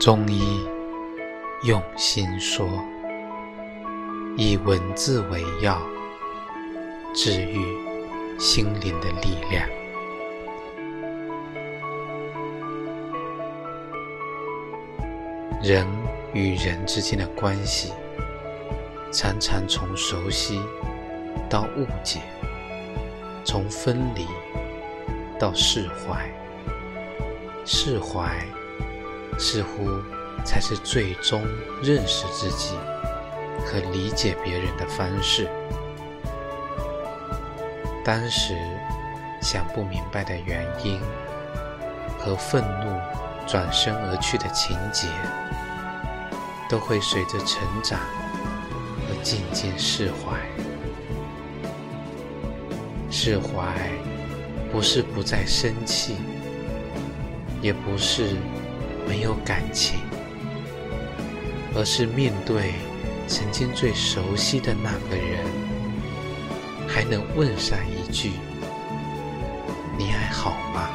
中医用心说，以文字为药，治愈心灵的力量。人与人之间的关系，常常从熟悉到误解，从分离到释怀，释怀。似乎才是最终认识自己和理解别人的方式。当时想不明白的原因和愤怒转身而去的情节，都会随着成长而渐渐释怀。释怀不是不再生气，也不是。没有感情，而是面对曾经最熟悉的那个人，还能问上一句：“你还好吗？”